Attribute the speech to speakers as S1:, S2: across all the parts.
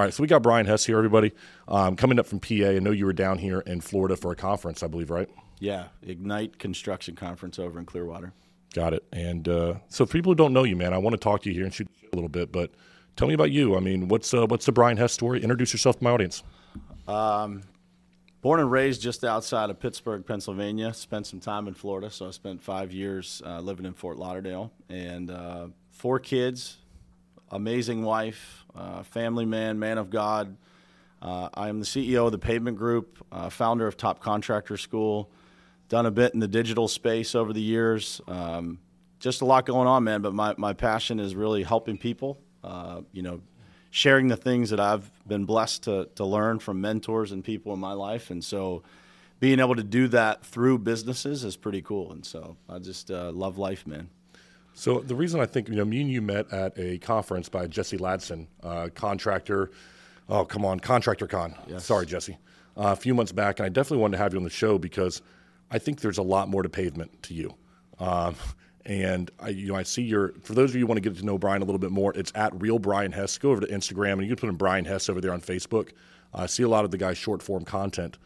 S1: right, so we got Brian Hess here, everybody. Um, coming up from PA. I know you were down here in Florida for a conference, I believe, right?
S2: Yeah, Ignite Construction Conference over in Clearwater.
S1: Got it. And uh, so, for people who don't know you, man, I want to talk to you here and shoot a little bit. But tell me about you. I mean, what's uh, what's the Brian Hess story? Introduce yourself to my audience.
S2: Um, born and raised just outside of Pittsburgh, Pennsylvania. Spent some time in Florida, so I spent five years uh, living in Fort Lauderdale, and uh, four kids, amazing wife, uh, family man, man of God. Uh, I am the CEO of the Pavement Group, uh, founder of Top Contractor School done a bit in the digital space over the years. Um, just a lot going on, man. But my, my passion is really helping people. Uh, you know, sharing the things that I've been blessed to to learn from mentors and people in my life, and so being able to do that through businesses is pretty cool. And so I just uh, love life, man.
S1: So the reason I think you know me and you met at a conference by Jesse Ladson, uh, contractor. Oh come on, Contractor Con. Yes. Sorry, Jesse. Uh, a few months back, and I definitely wanted to have you on the show because I think there's a lot more to pavement to you. Um, and I, you know, I see your. For those of you who want to get to know Brian a little bit more, it's at real Brian Hess. Go over to Instagram and you can put in Brian Hess over there on Facebook. I uh, see a lot of the guy's short form content,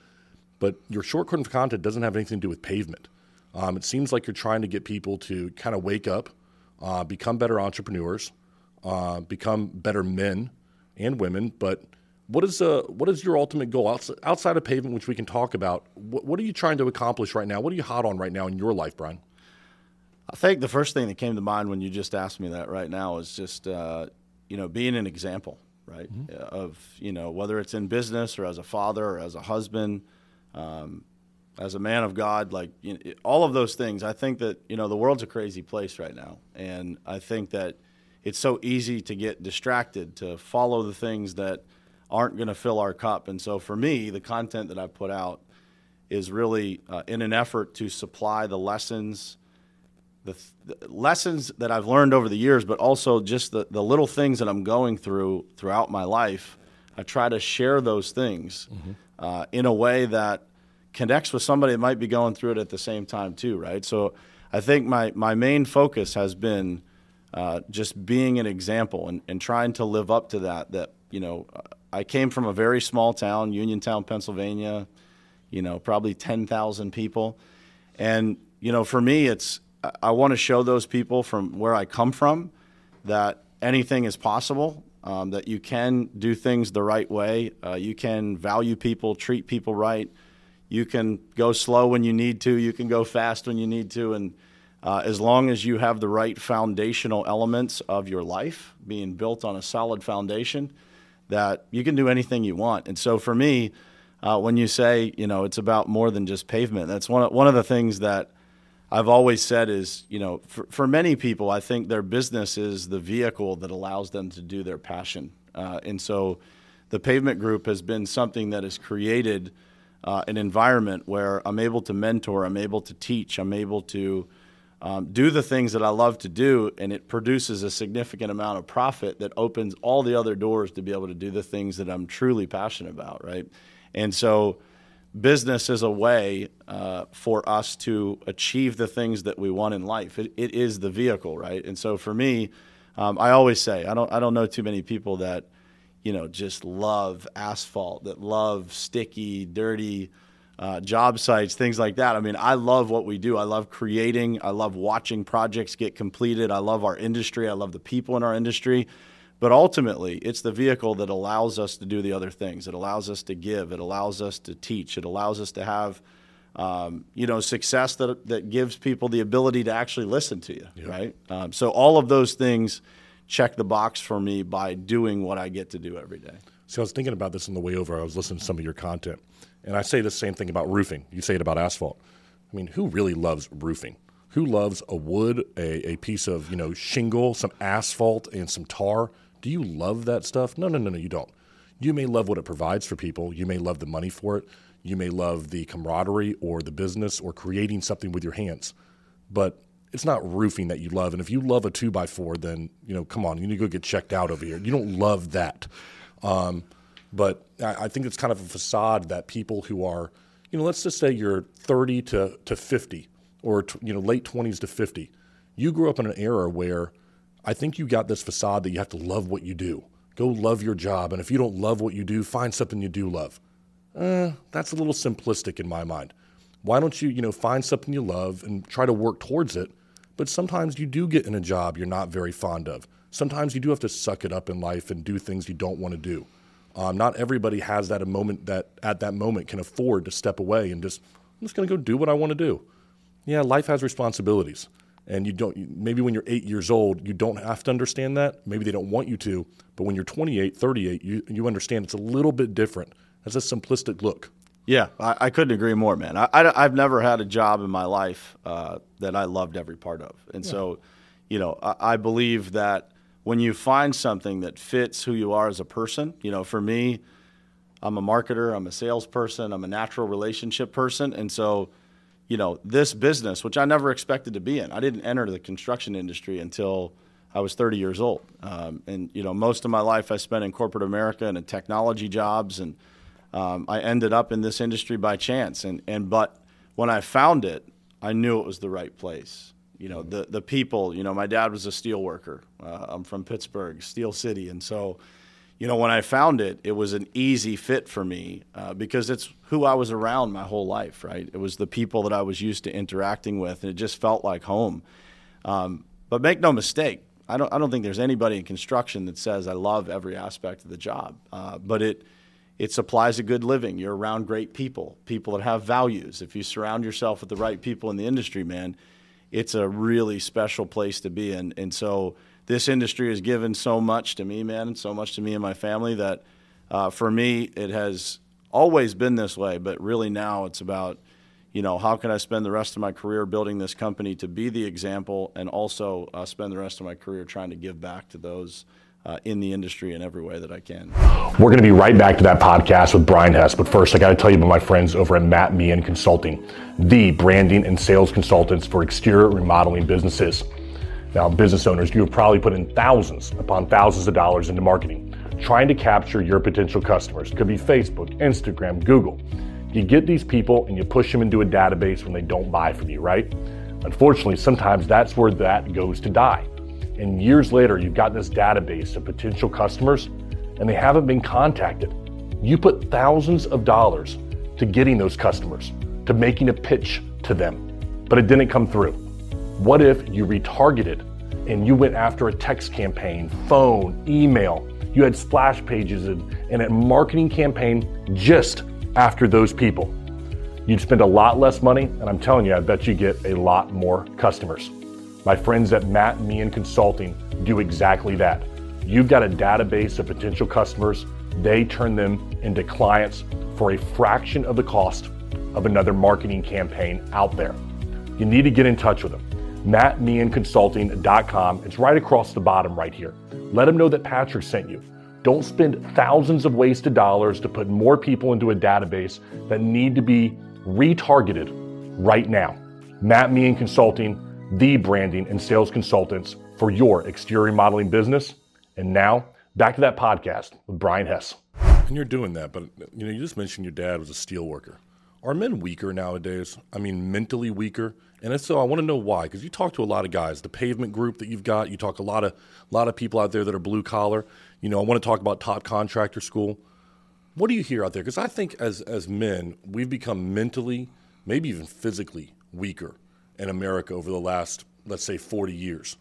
S1: but your short form content doesn't have anything to do with pavement. Um, it seems like you're trying to get people to kind of wake up, uh, become better entrepreneurs, uh, become better men and women, but what is uh, what is your ultimate goal outside of pavement, which we can talk about? What, what, are you trying to accomplish right now? What are you hot on right now in your life, Brian?
S2: I think the first thing that came to mind when you just asked me that right now is just uh, you know being an example, right? Mm-hmm. Of you know whether it's in business or as a father or as a husband, um, as a man of God, like you know, all of those things. I think that you know the world's a crazy place right now, and I think that it's so easy to get distracted to follow the things that aren't going to fill our cup. And so for me, the content that I put out is really uh, in an effort to supply the lessons, the, th- the, lessons that I've learned over the years, but also just the, the little things that I'm going through throughout my life. I try to share those things mm-hmm. uh, in a way that connects with somebody that might be going through it at the same time too, right? So I think my, my main focus has been uh, just being an example and, and trying to live up to that, that, you know, I came from a very small town, Uniontown, Pennsylvania, you know, probably 10,000 people. And, you know, for me, it's, I want to show those people from where I come from that anything is possible, um, that you can do things the right way, uh, you can value people, treat people right, you can go slow when you need to, you can go fast when you need to. And uh, as long as you have the right foundational elements of your life being built on a solid foundation, that you can do anything you want. And so for me, uh, when you say, you know, it's about more than just pavement, that's one of, one of the things that I've always said is, you know, for, for many people, I think their business is the vehicle that allows them to do their passion. Uh, and so the pavement group has been something that has created uh, an environment where I'm able to mentor, I'm able to teach, I'm able to um, do the things that I love to do, and it produces a significant amount of profit that opens all the other doors to be able to do the things that I'm truly passionate about, right? And so, business is a way uh, for us to achieve the things that we want in life. It, it is the vehicle, right? And so, for me, um, I always say I don't I don't know too many people that you know just love asphalt, that love sticky, dirty uh, job sites, things like that. I mean, I love what we do. I love creating. I love watching projects get completed. I love our industry. I love the people in our industry. But ultimately, it's the vehicle that allows us to do the other things. It allows us to give. It allows us to teach. It allows us to have, um, you know, success that that gives people the ability to actually listen to you, yeah. right? Um, so all of those things check the box for me by doing what I get to do every day.
S1: So I was thinking about this on the way over. I was listening to some of your content, and I say the same thing about roofing. You say it about asphalt. I mean, who really loves roofing? Who loves a wood, a, a piece of you know shingle, some asphalt, and some tar? Do you love that stuff? No, no, no, no. You don't. You may love what it provides for people. You may love the money for it. You may love the camaraderie or the business or creating something with your hands. But it's not roofing that you love. And if you love a two by four, then you know, come on, you need to go get checked out over here. You don't love that. Um, but I, I think it's kind of a facade that people who are, you know, let's just say you're 30 to, to 50 or, t- you know, late 20s to 50. You grew up in an era where I think you got this facade that you have to love what you do. go love your job. And if you don't love what you do, find something you do love. Eh, that's a little simplistic in my mind. Why don't you, you know, find something you love and try to work towards it? But sometimes you do get in a job you're not very fond of. Sometimes you do have to suck it up in life and do things you don't want to do. Um, not everybody has that a moment that at that moment can afford to step away and just I'm just going to go do what I want to do. Yeah, life has responsibilities, and you don't. Maybe when you're eight years old, you don't have to understand that. Maybe they don't want you to, but when you're 28, 38, you you understand it's a little bit different. That's a simplistic look.
S2: Yeah, I, I couldn't agree more, man. I, I, have never had a job in my life uh, that I loved every part of. And yeah. so, you know, I, I, believe that when you find something that fits who you are as a person, you know, for me, I'm a marketer, I'm a salesperson, I'm a natural relationship person. And so, you know, this business, which I never expected to be in, I didn't enter the construction industry until I was 30 years old. Um, and, you know, most of my life I spent in corporate America and in technology jobs and – um, I ended up in this industry by chance. And, and but when I found it, I knew it was the right place. You know, the, the people, you know, my dad was a steel worker. Uh, I'm from Pittsburgh, Steel City. And so, you know, when I found it, it was an easy fit for me uh, because it's who I was around my whole life, right? It was the people that I was used to interacting with, and it just felt like home. Um, but make no mistake, I don't, I don't think there's anybody in construction that says I love every aspect of the job. Uh, but it, it supplies a good living. You're around great people, people that have values. If you surround yourself with the right people in the industry, man, it's a really special place to be in. And so this industry has given so much to me, man, and so much to me and my family that uh, for me, it has always been this way. But really now it's about, you know, how can I spend the rest of my career building this company to be the example and also uh, spend the rest of my career trying to give back to those uh, in the industry in every way that I can.
S1: We're going to be right back to that podcast with Brian Hess, but first I got to tell you about my friends over at Matt Meehan Consulting, the branding and sales consultants for exterior remodeling businesses. Now, business owners, you have probably put in thousands upon thousands of dollars into marketing, trying to capture your potential customers. It could be Facebook, Instagram, Google. You get these people and you push them into a database when they don't buy from you, right? Unfortunately, sometimes that's where that goes to die. And years later, you've got this database of potential customers and they haven't been contacted. You put thousands of dollars to getting those customers, to making a pitch to them, but it didn't come through. What if you retargeted and you went after a text campaign, phone, email? You had splash pages and, and a marketing campaign just after those people. You'd spend a lot less money, and I'm telling you, I bet you get a lot more customers. My friends at Matt Meehan Consulting do exactly that. You've got a database of potential customers, they turn them into clients for a fraction of the cost of another marketing campaign out there. You need to get in touch with them. MattMeehanConsulting.com. It's right across the bottom right here. Let them know that Patrick sent you. Don't spend thousands of wasted dollars to put more people into a database that need to be retargeted right now. Matt Consulting the branding and sales consultants for your exterior modeling business. And now, back to that podcast with Brian Hess. And you're doing that, but you know, you just mentioned your dad was a steel worker. Are men weaker nowadays? I mean, mentally weaker. And so I want to know why, because you talk to a lot of guys, the pavement group that you've got. You talk a lot of a lot of people out there that are blue collar. You know, I want to talk about top contractor school. What do you hear out there? Because I think as as men, we've become mentally, maybe even physically weaker in America over the last, let's say, 40 years.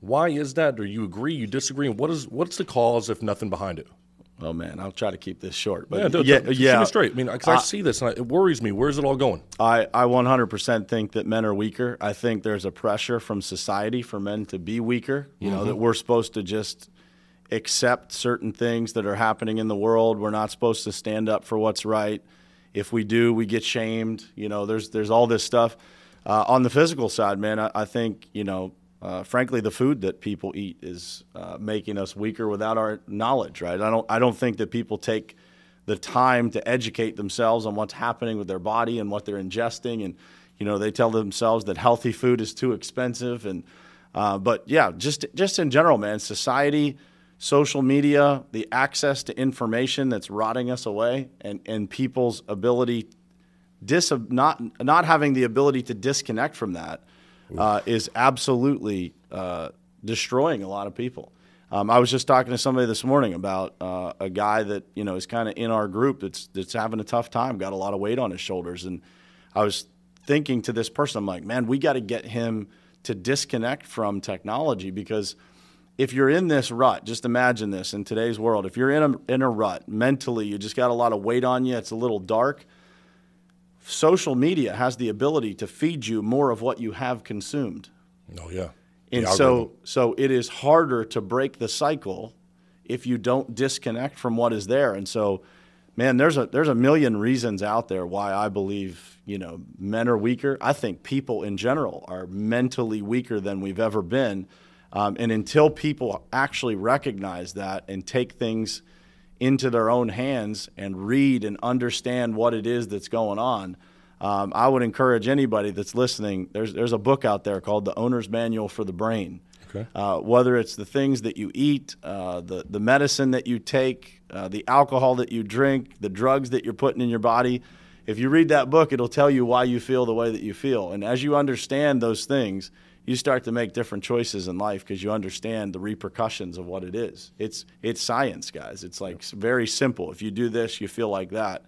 S1: Why is that? Do you agree? You disagree? And what is what's the cause, if nothing behind it?
S2: Oh man, I'll try to keep this short. But
S1: yeah, do, yeah, yeah. straight. I mean, because I see this and it worries me. Where's it all going?
S2: I, I 100% think that men are weaker. I think there's a pressure from society for men to be weaker. You mm-hmm. know that we're supposed to just accept certain things that are happening in the world. We're not supposed to stand up for what's right. If we do, we get shamed. You know, there's there's all this stuff. Uh, on the physical side, man, I, I think you know, uh, frankly, the food that people eat is uh, making us weaker without our knowledge. Right? I don't. I don't think that people take the time to educate themselves on what's happening with their body and what they're ingesting, and you know, they tell themselves that healthy food is too expensive, and uh, but yeah, just just in general, man, society social media, the access to information that's rotting us away, and, and people's ability dis not not having the ability to disconnect from that uh, is absolutely uh, destroying a lot of people. Um, I was just talking to somebody this morning about uh, a guy that you know is kind of in our group that's that's having a tough time, got a lot of weight on his shoulders, and I was thinking to this person, I'm like, man, we got to get him to disconnect from technology because if you're in this rut, just imagine this in today's world. If you're in a, in a rut mentally, you just got a lot of weight on you, it's a little dark. Social media has the ability to feed you more of what you have consumed.
S1: Oh yeah.
S2: And so so it is harder to break the cycle if you don't disconnect from what is there. And so man, there's a there's a million reasons out there why I believe, you know, men are weaker. I think people in general are mentally weaker than we've ever been um, and until people actually recognize that and take things into their own hands and read and understand what it is that's going on, um, I would encourage anybody that's listening. There's there's a book out there called The Owner's Manual for the Brain.
S1: Okay.
S2: Uh, whether it's the things that you eat, uh, the the medicine that you take, uh, the alcohol that you drink, the drugs that you're putting in your body, if you read that book, it'll tell you why you feel the way that you feel. And as you understand those things, you start to make different choices in life because you understand the repercussions of what it is. It's it's science, guys. It's like very simple. If you do this, you feel like that.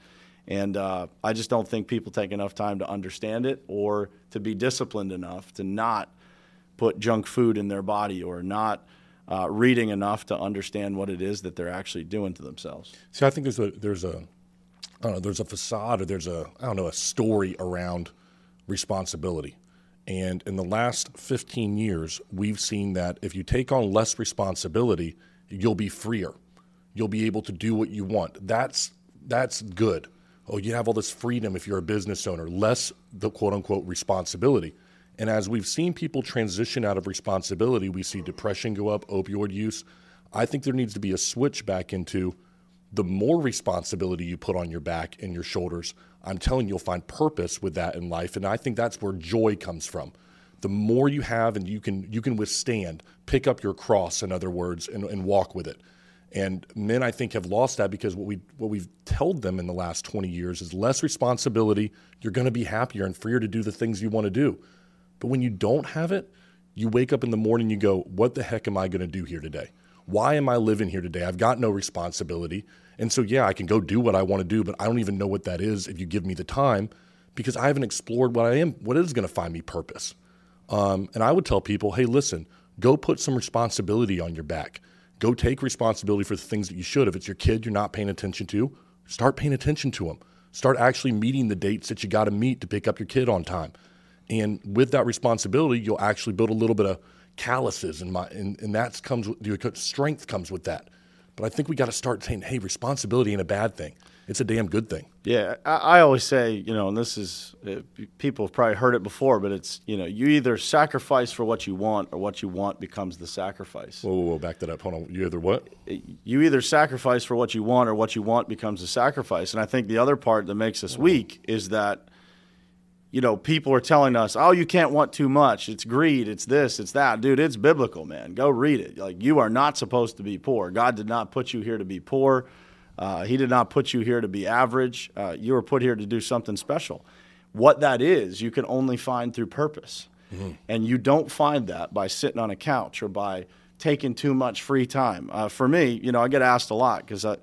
S2: And uh, I just don't think people take enough time to understand it or to be disciplined enough to not put junk food in their body or not uh, reading enough to understand what it is that they're actually doing to themselves.
S1: See, I think there's a there's a I don't know there's a facade or there's a I don't know a story around responsibility and in the last 15 years, we've seen that if you take on less responsibility, you'll be freer. You'll be able to do what you want. That's that's good. Oh, you have all this freedom if you're a business owner, less the quote unquote responsibility. And as we've seen people transition out of responsibility, we see depression go up, opioid use. I think there needs to be a switch back into the more responsibility you put on your back and your shoulders, I'm telling you, you'll find purpose with that in life. And I think that's where joy comes from. The more you have and you can you can withstand, pick up your cross, in other words, and, and walk with it. And men, I think, have lost that because what we what we've told them in the last 20 years is less responsibility. You're going to be happier and freer to do the things you want to do. But when you don't have it, you wake up in the morning, you go, "What the heck am I going to do here today? Why am I living here today? I've got no responsibility." And so, yeah, I can go do what I want to do, but I don't even know what that is if you give me the time because I haven't explored what I am, what is going to find me purpose. Um, and I would tell people, hey, listen, go put some responsibility on your back. Go take responsibility for the things that you should. If it's your kid you're not paying attention to, start paying attention to them. Start actually meeting the dates that you got to meet to pick up your kid on time. And with that responsibility, you'll actually build a little bit of calluses, and, my, and, and that comes with strength comes with that. But I think we got to start saying, hey, responsibility ain't a bad thing. It's a damn good thing.
S2: Yeah, I, I always say, you know, and this is uh, people have probably heard it before, but it's you know, you either sacrifice for what you want, or what you want becomes the sacrifice.
S1: Whoa, whoa, whoa back that up. Hold on. You either what?
S2: You either sacrifice for what you want, or what you want becomes the sacrifice. And I think the other part that makes us weak is that you know, people are telling us, "Oh, you can't want too much. It's greed. It's this. It's that." Dude, it's biblical, man. Go read it. Like you are not supposed to be poor. God did not put you here to be poor. Uh, he did not put you here to be average. Uh, you were put here to do something special. What that is, you can only find through purpose, mm-hmm. and you don't find that by sitting on a couch or by taking too much free time. Uh, for me, you know, I get asked a lot because I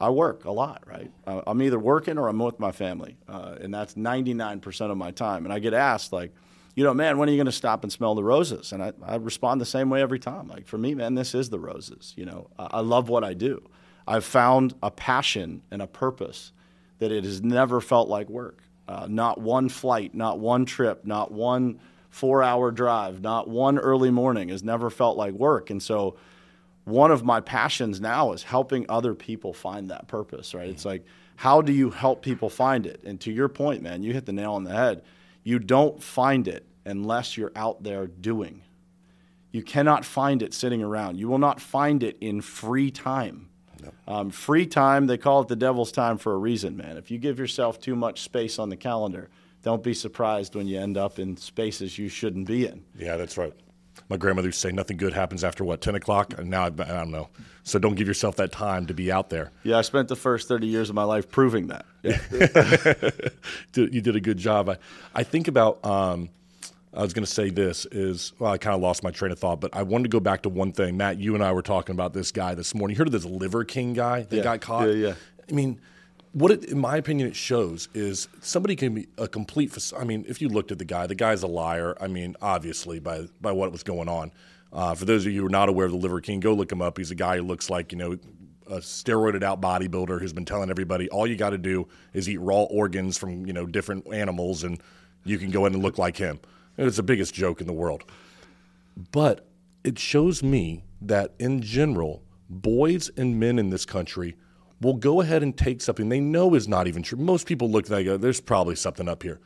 S2: I work a lot, right? Uh, I'm either working or I'm with my family, uh, and that's 99% of my time. And I get asked, like, you know, man, when are you going to stop and smell the roses? And I, I, respond the same way every time. Like, for me, man, this is the roses. You know, I, I love what I do. I've found a passion and a purpose that it has never felt like work. Uh, not one flight, not one trip, not one four hour drive, not one early morning has never felt like work. And so, one of my passions now is helping other people find that purpose, right? It's like, how do you help people find it? And to your point, man, you hit the nail on the head. You don't find it unless you're out there doing. You cannot find it sitting around. You will not find it in free time. Um, free time, they call it the devil's time for a reason, man. If you give yourself too much space on the calendar, don't be surprised when you end up in spaces you shouldn't be in.
S1: Yeah, that's right my grandmother used to say nothing good happens after what 10 o'clock and now I, I, don't know so don't give yourself that time to be out there
S2: yeah i spent the first 30 years of my life proving that
S1: yeah. you did a good job i, I think about um, I was going to say this is well, I kind of lost my train of thought, but I wanted to go back to one thing. Matt, you and I were talking about this guy this morning. You heard of this Liver King guy that
S2: Yeah.
S1: got caught?
S2: Yeah, yeah.
S1: I mean, what it, in my opinion it shows is somebody can be a complete. I mean, if you looked at the guy, the guy's a liar. I mean, obviously by by what was going on. Uh, for those of you who are not aware of the Liver King, go look him up. He's a guy who looks like you know a steroided out bodybuilder who's been telling everybody all you got to do is eat raw organs from you know different animals and you can go in and look like him. And it's the biggest joke in the world. But it shows me that in general, boys and men in this country will go ahead and take something they know is not even true. Most people look and they go, there's probably something up here.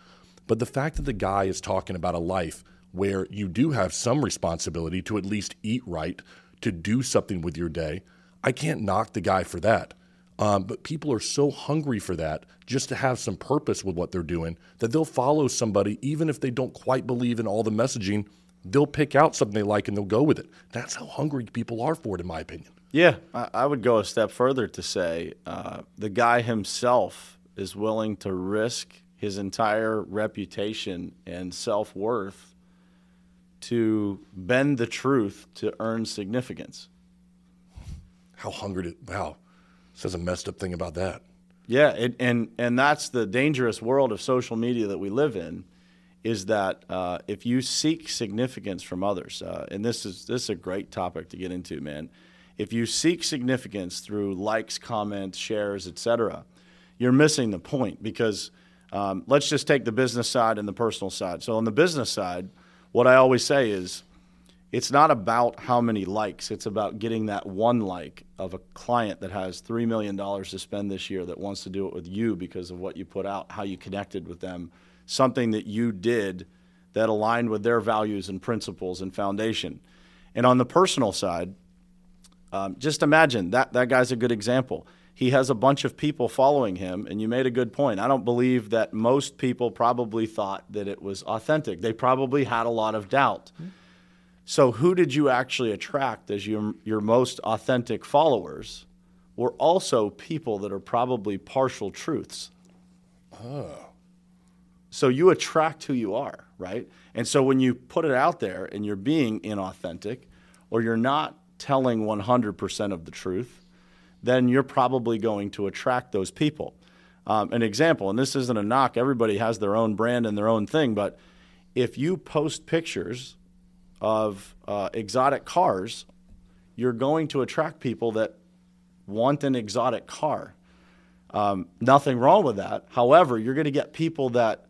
S1: But the fact that the guy is talking about a life where you do have some responsibility to at least eat right, to do something with your day, I can't knock the guy for that. Um, but people are so hungry for that, just to have some purpose with what they're doing, that they'll follow somebody even if they don't quite believe in all the messaging. They'll pick out something they like and they'll go with it. That's how hungry people are for it, in my opinion.
S2: Yeah, I, I would go a step further to say uh, the guy himself is willing to risk his entire reputation and self worth to bend the truth to earn significance.
S1: How hungry did wow says a messed up thing about that.
S2: Yeah, it, and and that's the dangerous world of social media that we live in, is that uh, if you seek significance from others, uh, and this is this is a great topic to get into, man. If you seek significance through likes, comments, shares, etc., you're missing the point because um, let's just take the business side and the personal side. So on the business side, what I always say is it's not about how many likes. It's about getting that one like of a client that has $3 million to spend this year that wants to do it with you because of what you put out, how you connected with them, something that you did that aligned with their values and principles and foundation. And on the personal side, um, just imagine that that guy's a good example. He has a bunch of people following him, and you made a good point. I don't believe that most people probably thought that it was authentic. They probably had a lot of doubt. So, who did you actually attract as your, your most authentic followers? Were also people that are probably partial truths. Oh. So, you attract who you are, right? And so, when you put it out there and you're being inauthentic or you're not telling 100% of the truth, then you're probably going to attract those people. Um, an example, and this isn't a knock, everybody has their own brand and their own thing, but if you post pictures of uh, exotic cars, you're going to attract people that want an exotic car. Um, nothing wrong with that. However, you're going to get people that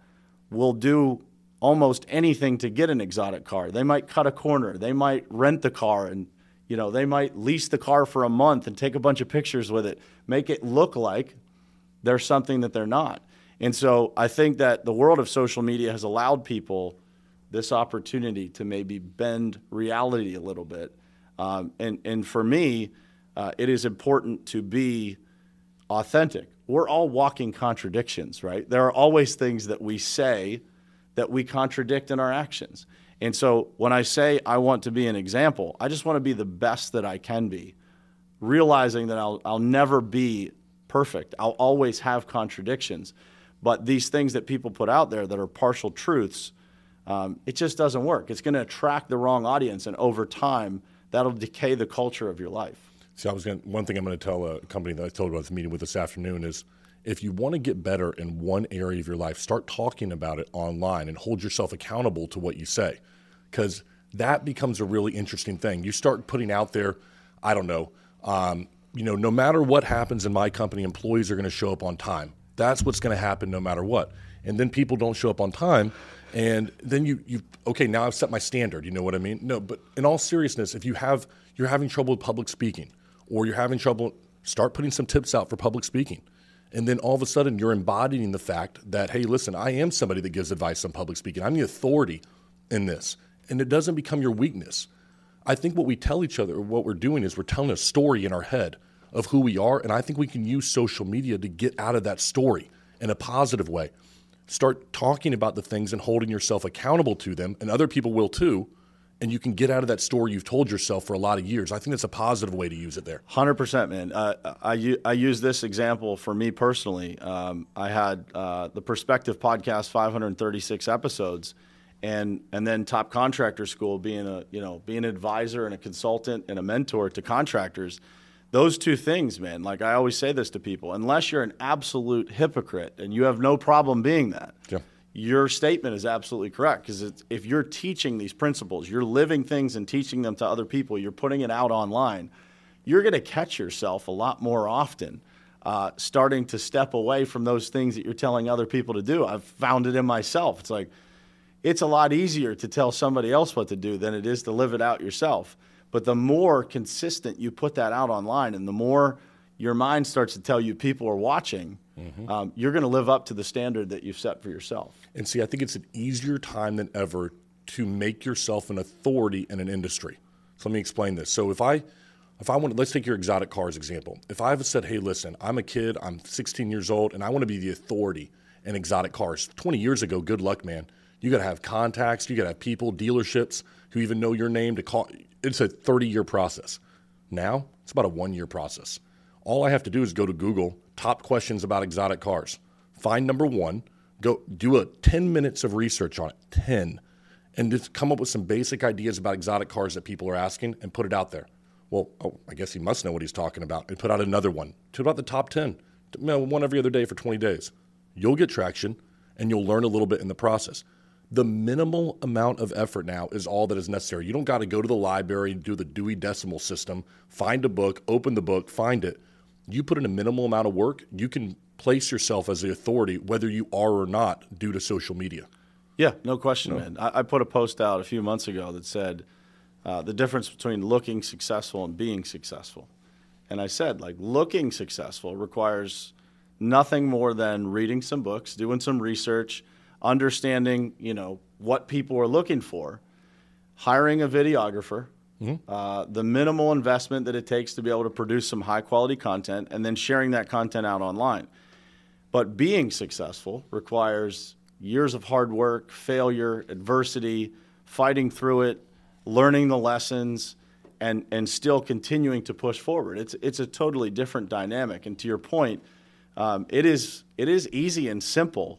S2: will do almost anything to get an exotic car. They might cut a corner, they might rent the car, and you know they might lease the car for a month and take a bunch of pictures with it, make it look like they're something that they're not. And so I think that the world of social media has allowed people this opportunity to maybe bend reality a little bit. Um, and, and for me, uh, it is important to be authentic. We're all walking contradictions, right? There are always things that we say that we contradict in our actions. And so when I say I want to be an example, I just want to be the best that I can be, realizing that I'll, I'll never be perfect. I'll always have contradictions. But these things that people put out there that are partial truths, um, it just doesn't work. It's going to attract the wrong audience, and over time, that'll decay the culture of your life.
S1: See, I was going one thing I'm going to tell a company that I told about the meeting with this afternoon is if you want to get better in one area of your life, start talking about it online and hold yourself accountable to what you say. Because that becomes a really interesting thing. You start putting out there, I don't know, um, you know, no matter what happens in my company, employees are going to show up on time. That's what's going to happen no matter what. And then people don't show up on time. And then you, you, okay, now I've set my standard. You know what I mean? No, but in all seriousness, if you have, you're having trouble with public speaking or you're having trouble, start putting some tips out for public speaking. And then all of a sudden, you're embodying the fact that, hey, listen, I am somebody that gives advice on public speaking. I'm the authority in this. And it doesn't become your weakness. I think what we tell each other, what we're doing is we're telling a story in our head of who we are. And I think we can use social media to get out of that story in a positive way. Start talking about the things and holding yourself accountable to them, and other people will too. And you can get out of that story you've told yourself for a lot of years. I think that's a positive way to use it there.
S2: Hundred percent, man. Uh, I I use this example for me personally. Um, I had uh, the Perspective podcast, 536 episodes, and and then top contractor school being a you know being an advisor and a consultant and a mentor to contractors those two things man like i always say this to people unless you're an absolute hypocrite and you have no problem being that
S1: Yeah.
S2: your statement is absolutely correct because if you're teaching these principles you're living things and teaching them to other people you're putting it out online you're going to catch yourself a lot more often uh, starting to step away from those things that you're telling other people to do i've found it in myself it's like it's a lot easier to tell somebody else what to do than it is to live it out yourself. But the more consistent you put that out online and the more your mind starts to tell you people are watching, um, you're going to live up to the standard that you've set for yourself.
S1: And see, I think it's an easier time than ever to make yourself an authority in an industry. So let me explain this. So if I if I want let's take your exotic cars example. If I've said, "Hey, listen, I'm a kid, I'm 16 years old, and I want to be the authority in exotic cars." 20 years ago, good luck, man. You got to have contacts, you got to have people, dealerships who even know your name to call. It's a 30-year process. Now, it's about a 1-year process. All I have to do is go to Google, top questions about exotic cars. Find number 1, go do a 10 minutes of research on it. 10 and just come up with some basic ideas about exotic cars that people are asking and put it out there. Well, oh, I guess he must know what he's talking about. And put out another one to about the top 10, one every other day for 20 days. You'll get traction and you'll learn a little bit in the process. The minimal amount of effort now is all that is necessary. You don't got to go to the library, do the Dewey Decimal System, find a book, open the book, find it. You put in a minimal amount of work, you can place yourself as the authority, whether you are or not, due to social media.
S2: Yeah, no question, man. I, I put a post out a few months ago that said uh, the difference between looking successful and being successful. And I said, like, looking successful requires nothing more than reading some books, doing some research, understanding, you know, what people are looking for, hiring a videographer, uh, the minimal investment that it takes to be able to produce some high quality content, and then sharing that content out online. But being successful requires years of hard work, failure, adversity, fighting through it, learning the lessons, and, and still continuing to push forward. It's, it's a totally different dynamic. And to your point, um, it, is, it is easy and simple.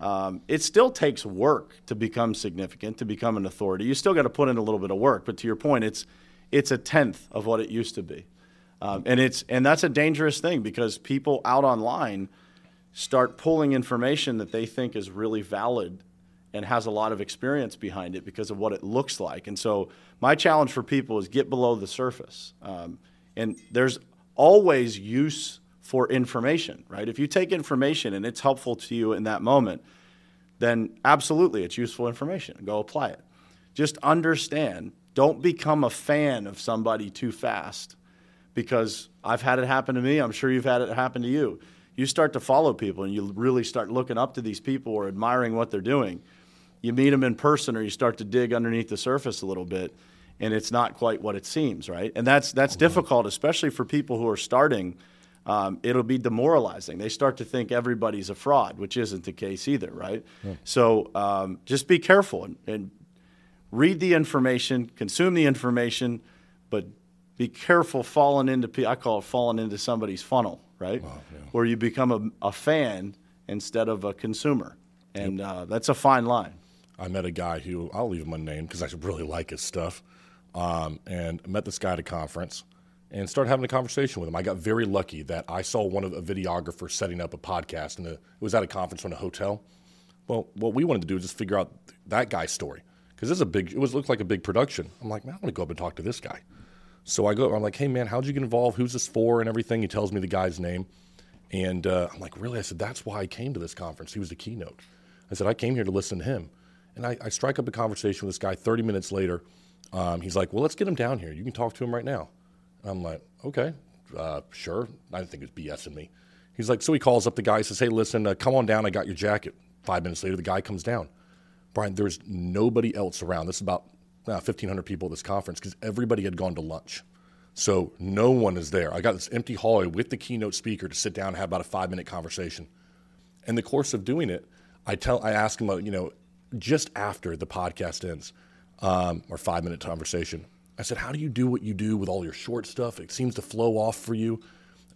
S2: Um, it still takes work to become significant, to become an authority. You still got to put in a little bit of work. But to your point, it's, it's a tenth of what it used to be. Um, and, it's, and that's a dangerous thing because people out online – start pulling information that they think is really valid and has a lot of experience behind it because of what it looks like. And so, my challenge for people is get below the surface. Um, and there's always use for information, right? If you take information and it's helpful to you in that moment, then absolutely it's useful information. Go apply it. Just understand, don't become a fan of somebody too fast because I've had it happen to me. I'm sure you've had it happen to you you start to follow people and you really start looking up to these people or admiring what they're doing. You meet them in person or you start to dig underneath the surface a little bit and it's not quite what it seems, right? And that's that's difficult, especially for people who are starting. Um, it'll be demoralizing. They start to think everybody's a fraud, which isn't the case either, right? Yeah. So um, just be careful and, and read the information, consume the information, but be careful falling into I call it falling into somebody's funnel, right? Wow, yeah. Where you become a, a, fan instead of a consumer, and yep. uh, that's a fine line.
S1: I met a guy who I'll leave him unnamed because I really like his stuff, um, and met this guy at a conference and started having a conversation with him. I got very lucky that I saw one of a videographer setting up a podcast, and it was at a conference in a hotel. Well, what we wanted to do is just figure out that guy's story because this is a big. It was looked like a big production. I'm like, man, I want to go up and talk to this guy. So I go, I'm like, hey man, how'd you get involved? Who's this for? And everything. He tells me the guy's name. And uh, I'm like, really? I said, that's why I came to this conference. He was the keynote. I said, I came here to listen to him. And I, I strike up a conversation with this guy 30 minutes later. Um, he's like, well, let's get him down here. You can talk to him right now. I'm like, okay, uh, sure. I think it was BSing me. He's like, so he calls up the guy, says, hey, listen, uh, come on down. I got your jacket. Five minutes later, the guy comes down. Brian, there's nobody else around. This is about uh, 1,500 people at this conference because everybody had gone to lunch. So no one is there. I got this empty hallway with the keynote speaker to sit down and have about a five minute conversation. In the course of doing it, I tell, I ask him, uh, you know, just after the podcast ends, um, or five minute conversation, I said, "How do you do what you do with all your short stuff? It seems to flow off for you."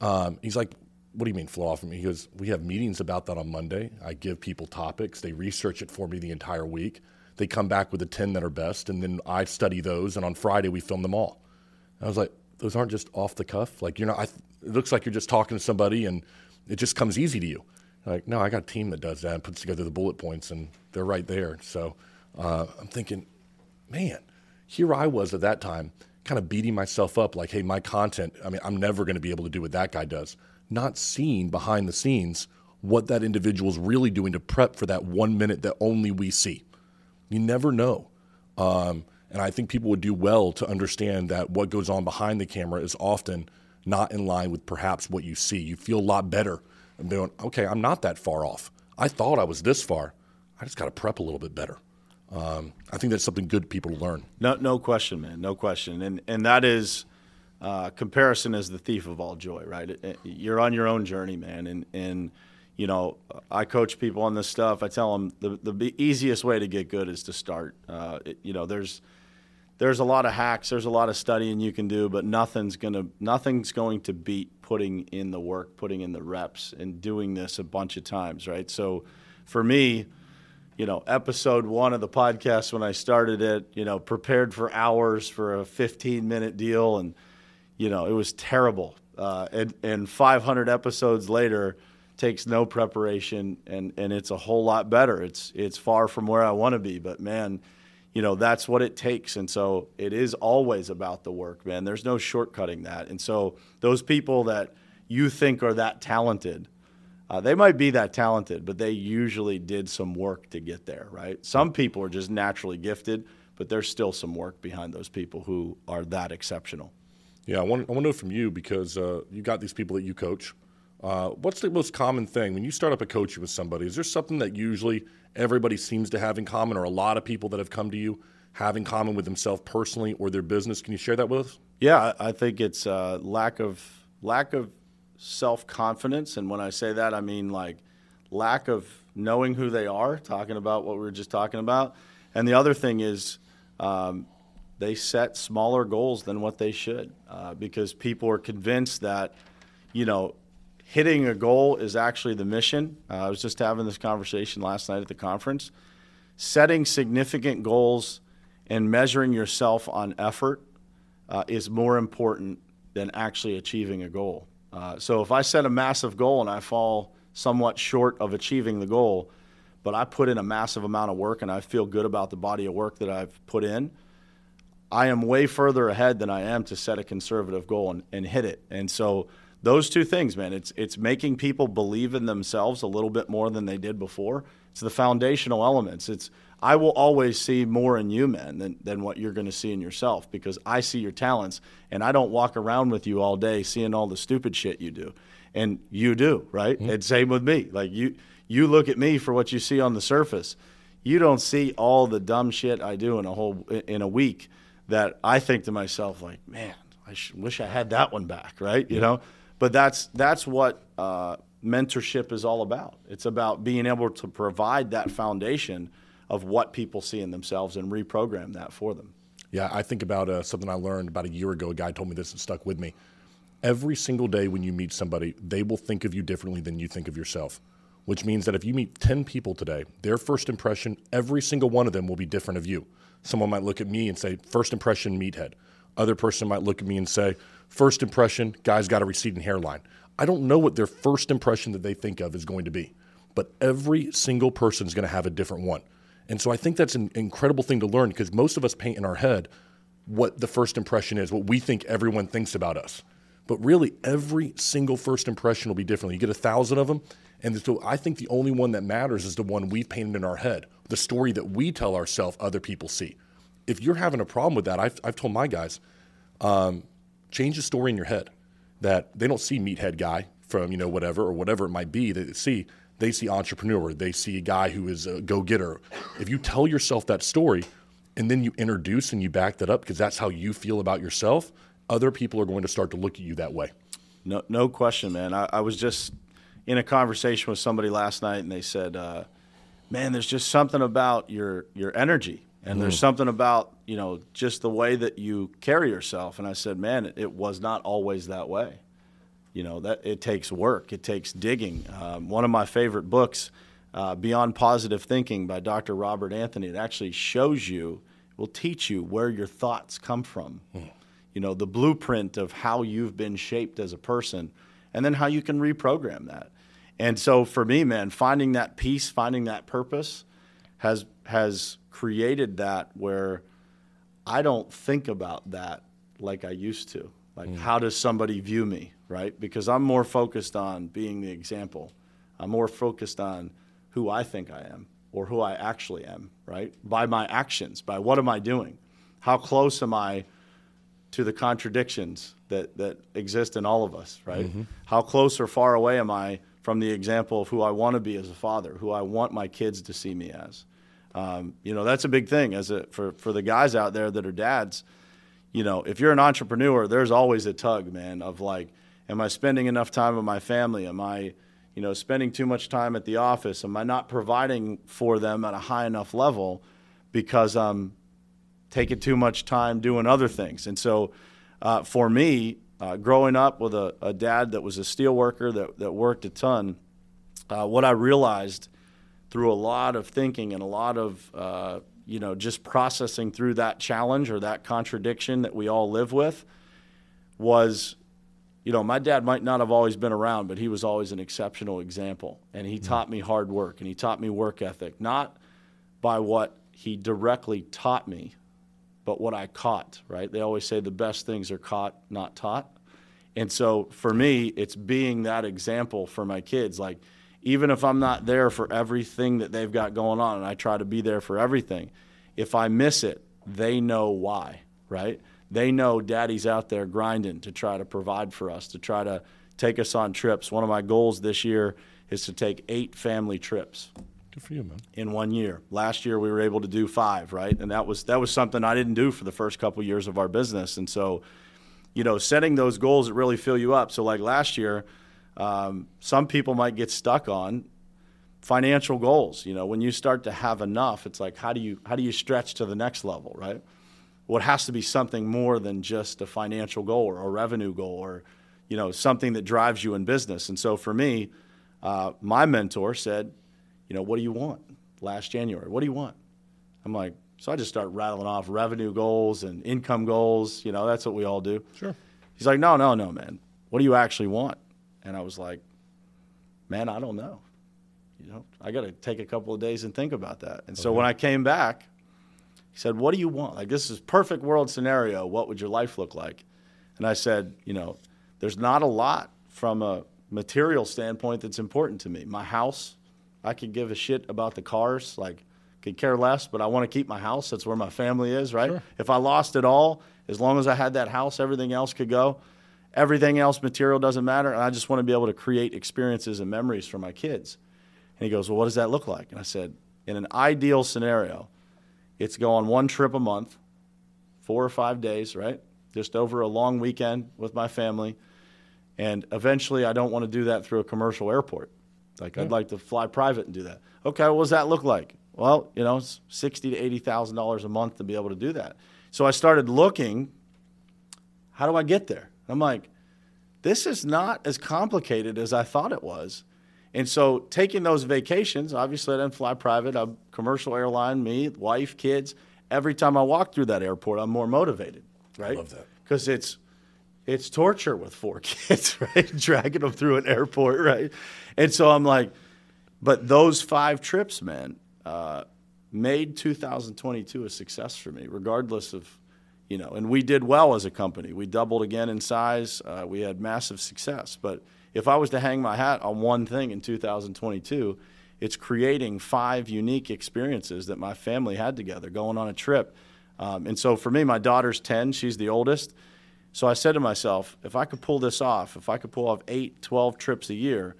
S1: Um, he's like, "What do you mean flow off for me?" He goes, "We have meetings about that on Monday. I give people topics. They research it for me the entire week. they come back with the 10 that are best, and then I study those, and on Friday we film them all. And I was like, those aren't just off the cuff. Like, you're not, I, it looks like you're just talking to somebody and it just comes easy to you. Like, no, I got a team that does that and puts together the bullet points, and they're right there. So uh, I'm thinking, man, here I was at that time, kind of beating myself up like, hey, my content, I mean, I'm never going to be able to do what that guy does. Not seeing behind the scenes what that individual is really doing to prep for that one minute that only we see. You never know. Um, and I think people would do well to understand that what goes on behind the camera is often not in line with perhaps what you see. You feel a lot better and going, okay, I'm not that far off. I thought I was this far. I just got to prep a little bit better. Um, I think that's something good people learn.
S2: No, no question, man. No question. And and that is uh, comparison is the thief of all joy, right? You're on your own journey, man. And and you know, I coach people on this stuff. I tell them the the easiest way to get good is to start. Uh, it, you know, there's there's a lot of hacks, there's a lot of studying you can do, but nothing's gonna nothing's going to beat putting in the work, putting in the reps, and doing this a bunch of times, right? So, for me, you know, episode one of the podcast when I started it, you know, prepared for hours for a 15 minute deal, and you know, it was terrible. Uh, and and 500 episodes later takes no preparation, and and it's a whole lot better. It's it's far from where I want to be, but man you know that's what it takes and so it is always about the work man there's no shortcutting that and so those people that you think are that talented uh, they might be that talented but they usually did some work to get there right some people are just naturally gifted but there's still some work behind those people who are that exceptional
S1: yeah i want, I want to know from you because uh, you got these people that you coach uh, what's the most common thing when you start up a coaching with somebody is there something that usually everybody seems to have in common, or a lot of people that have come to you have in common with themselves personally or their business. Can you share that with us?
S2: Yeah, I think it's uh, lack of lack of self confidence, and when I say that, I mean like lack of knowing who they are. Talking about what we were just talking about, and the other thing is. Um, they set smaller goals than what they should uh, because people are convinced that, you know, hitting a goal is actually the mission. Uh, I was just having this conversation last night at the conference. Setting significant goals and measuring yourself on effort uh, is more important than actually achieving a goal. Uh, so if I set a massive goal and I fall somewhat short of achieving the goal, but I put in a massive amount of work and I feel good about the body of work that I've put in, I am way further ahead than I am to set a conservative goal and, and hit it. And so those two things, man. It's it's making people believe in themselves a little bit more than they did before. It's the foundational elements. It's I will always see more in you, man, than, than what you're going to see in yourself because I see your talents and I don't walk around with you all day seeing all the stupid shit you do. And you do, right? Mm-hmm. And same with me. Like you you look at me for what you see on the surface. You don't see all the dumb shit I do in a whole in a week that I think to myself like, man, I wish I had that one back, right? You know? But that's that's what uh, mentorship is all about. It's about being able to provide that foundation of what people see in themselves and reprogram that for them.
S1: Yeah, I think about uh, something I learned about a year ago. A guy told me this and stuck with me. Every single day when you meet somebody, they will think of you differently than you think of yourself. Which means that if you meet 10 people today, their first impression, every single one of them will be different of you. Someone might look at me and say, first impression, meathead. Other person might look at me and say, first impression, guy's got a receding hairline. I don't know what their first impression that they think of is going to be, but every single person is going to have a different one. And so I think that's an incredible thing to learn because most of us paint in our head what the first impression is, what we think everyone thinks about us. But really, every single first impression will be different. You get a thousand of them, and so I think the only one that matters is the one we've painted in our head, the story that we tell ourselves other people see. If you're having a problem with that, I've, I've told my guys, um, change the story in your head that they don't see meathead guy from you know whatever or whatever it might be they see they see entrepreneur they see a guy who is a go-getter. If you tell yourself that story and then you introduce and you back that up because that's how you feel about yourself other people are going to start to look at you that way.
S2: No, no question man. I, I was just in a conversation with somebody last night and they said uh, man there's just something about your your energy and mm. there's something about you know just the way that you carry yourself. And i said man it, it was not always that way you know that it takes work it takes digging um, one of my favorite books uh, Beyond Positive Thinking by Dr. Robert Anthony. It actually shows you, will teach you where your thoughts come from. Mm. You know, the blueprint of how you've been shaped as a person, and then how you can reprogram that. And so for me, man, finding that peace, finding that purpose has has created that where I don't think about that like I used to. Like, mm. how does somebody view me, right? Because I'm more focused on being the example. I'm more focused on who I think I am or who I actually am, right? By my actions, by what am I doing? How close am I to the contradictions that, that exist in all of us, right? Mm-hmm. How close or far away am I from the example of who I want to be as a father, who I want my kids to see me as? Um, you know, that's a big thing as a, for, for the guys out there that are dads. You know, if you're an entrepreneur, there's always a tug, man, of like, am I spending enough time with my family? Am I, you know, spending too much time at the office? Am I not providing for them at a high enough level because I'm taking too much time doing other things? And so, uh, for me, uh, growing up with a, a, dad that was a steel worker that, that worked a ton, uh, what I realized through a lot of thinking and a lot of uh, you know just processing through that challenge or that contradiction that we all live with was you know my dad might not have always been around but he was always an exceptional example. And he mm-hmm. taught me hard work and he taught me work ethic not by what he directly taught me but what I caught right? They always say the best things are caught not taught. And so for me it's being that example for my kids like even if I'm not there for everything that they've got going on, and I try to be there for everything, if I miss it, they know why, right? They know daddy's out there grinding to try to provide for us, to try to take us on trips. One of my goals this year is to take eight family trips.
S1: Good for you, man.
S2: In one year. Last year we were able to do five, right? And that was that was something I didn't do for the first couple years of our business. And so, you know, setting those goals that really fill you up. So like last year, um, some people might get stuck on financial goals. You know, when you start to have enough, it's like how do you how do you stretch to the next level, right? Well, it has to be something more than just a financial goal or a revenue goal or you know something that drives you in business. And so for me, uh, my mentor said, you know, what do you want? Last January, what do you want? I'm like, so I just start rattling off revenue goals and income goals. You know, that's what we all do.
S1: Sure.
S2: He's like, no, no, no, man. What do you actually want? And I was like, man, I don't know. You know, I got to take a couple of days and think about that. And so when I came back, he said, What do you want? Like, this is perfect world scenario. What would your life look like? And I said, You know, there's not a lot from a material standpoint that's important to me. My house, I could give a shit about the cars, like, could care less, but I want to keep my house. That's where my family is, right? Sure. If I lost it all, as long as I had that house, everything else could go. Everything else, material doesn't matter. And I just want to be able to create experiences and memories for my kids. And he goes, Well, what does that look like? And I said, In an ideal scenario, it's go on one trip a month, four or five days, right? Just over a long weekend with my family. And eventually, I don't want to do that through a commercial airport. Like, yeah. I'd like to fly private and do that. Okay, what does that look like? Well, you know, it's sixty to eighty thousand dollars a month to be able to do that. So I started looking. How do I get there? I'm like, this is not as complicated as I thought it was. And so taking those vacations, obviously I didn't fly private, I'm commercial airline, me, wife, kids. Every time I walk through that airport, I'm more motivated, right? I
S1: love that.
S2: Because it's it's torture with four kids, right? Dragging them through an airport, right? And so I'm like, but those five trips, man, uh, made 2022 a success for me, regardless of you know, and we did well as a company. We doubled again in size. Uh, we had massive success. But if I was to hang my hat on one thing in 2022, it's creating five unique experiences that my family had together, going on a trip. Um, and so for me, my daughter's 10, she's the oldest. So I said to myself, if I could pull this off, if I could pull off eight, 12 trips a year,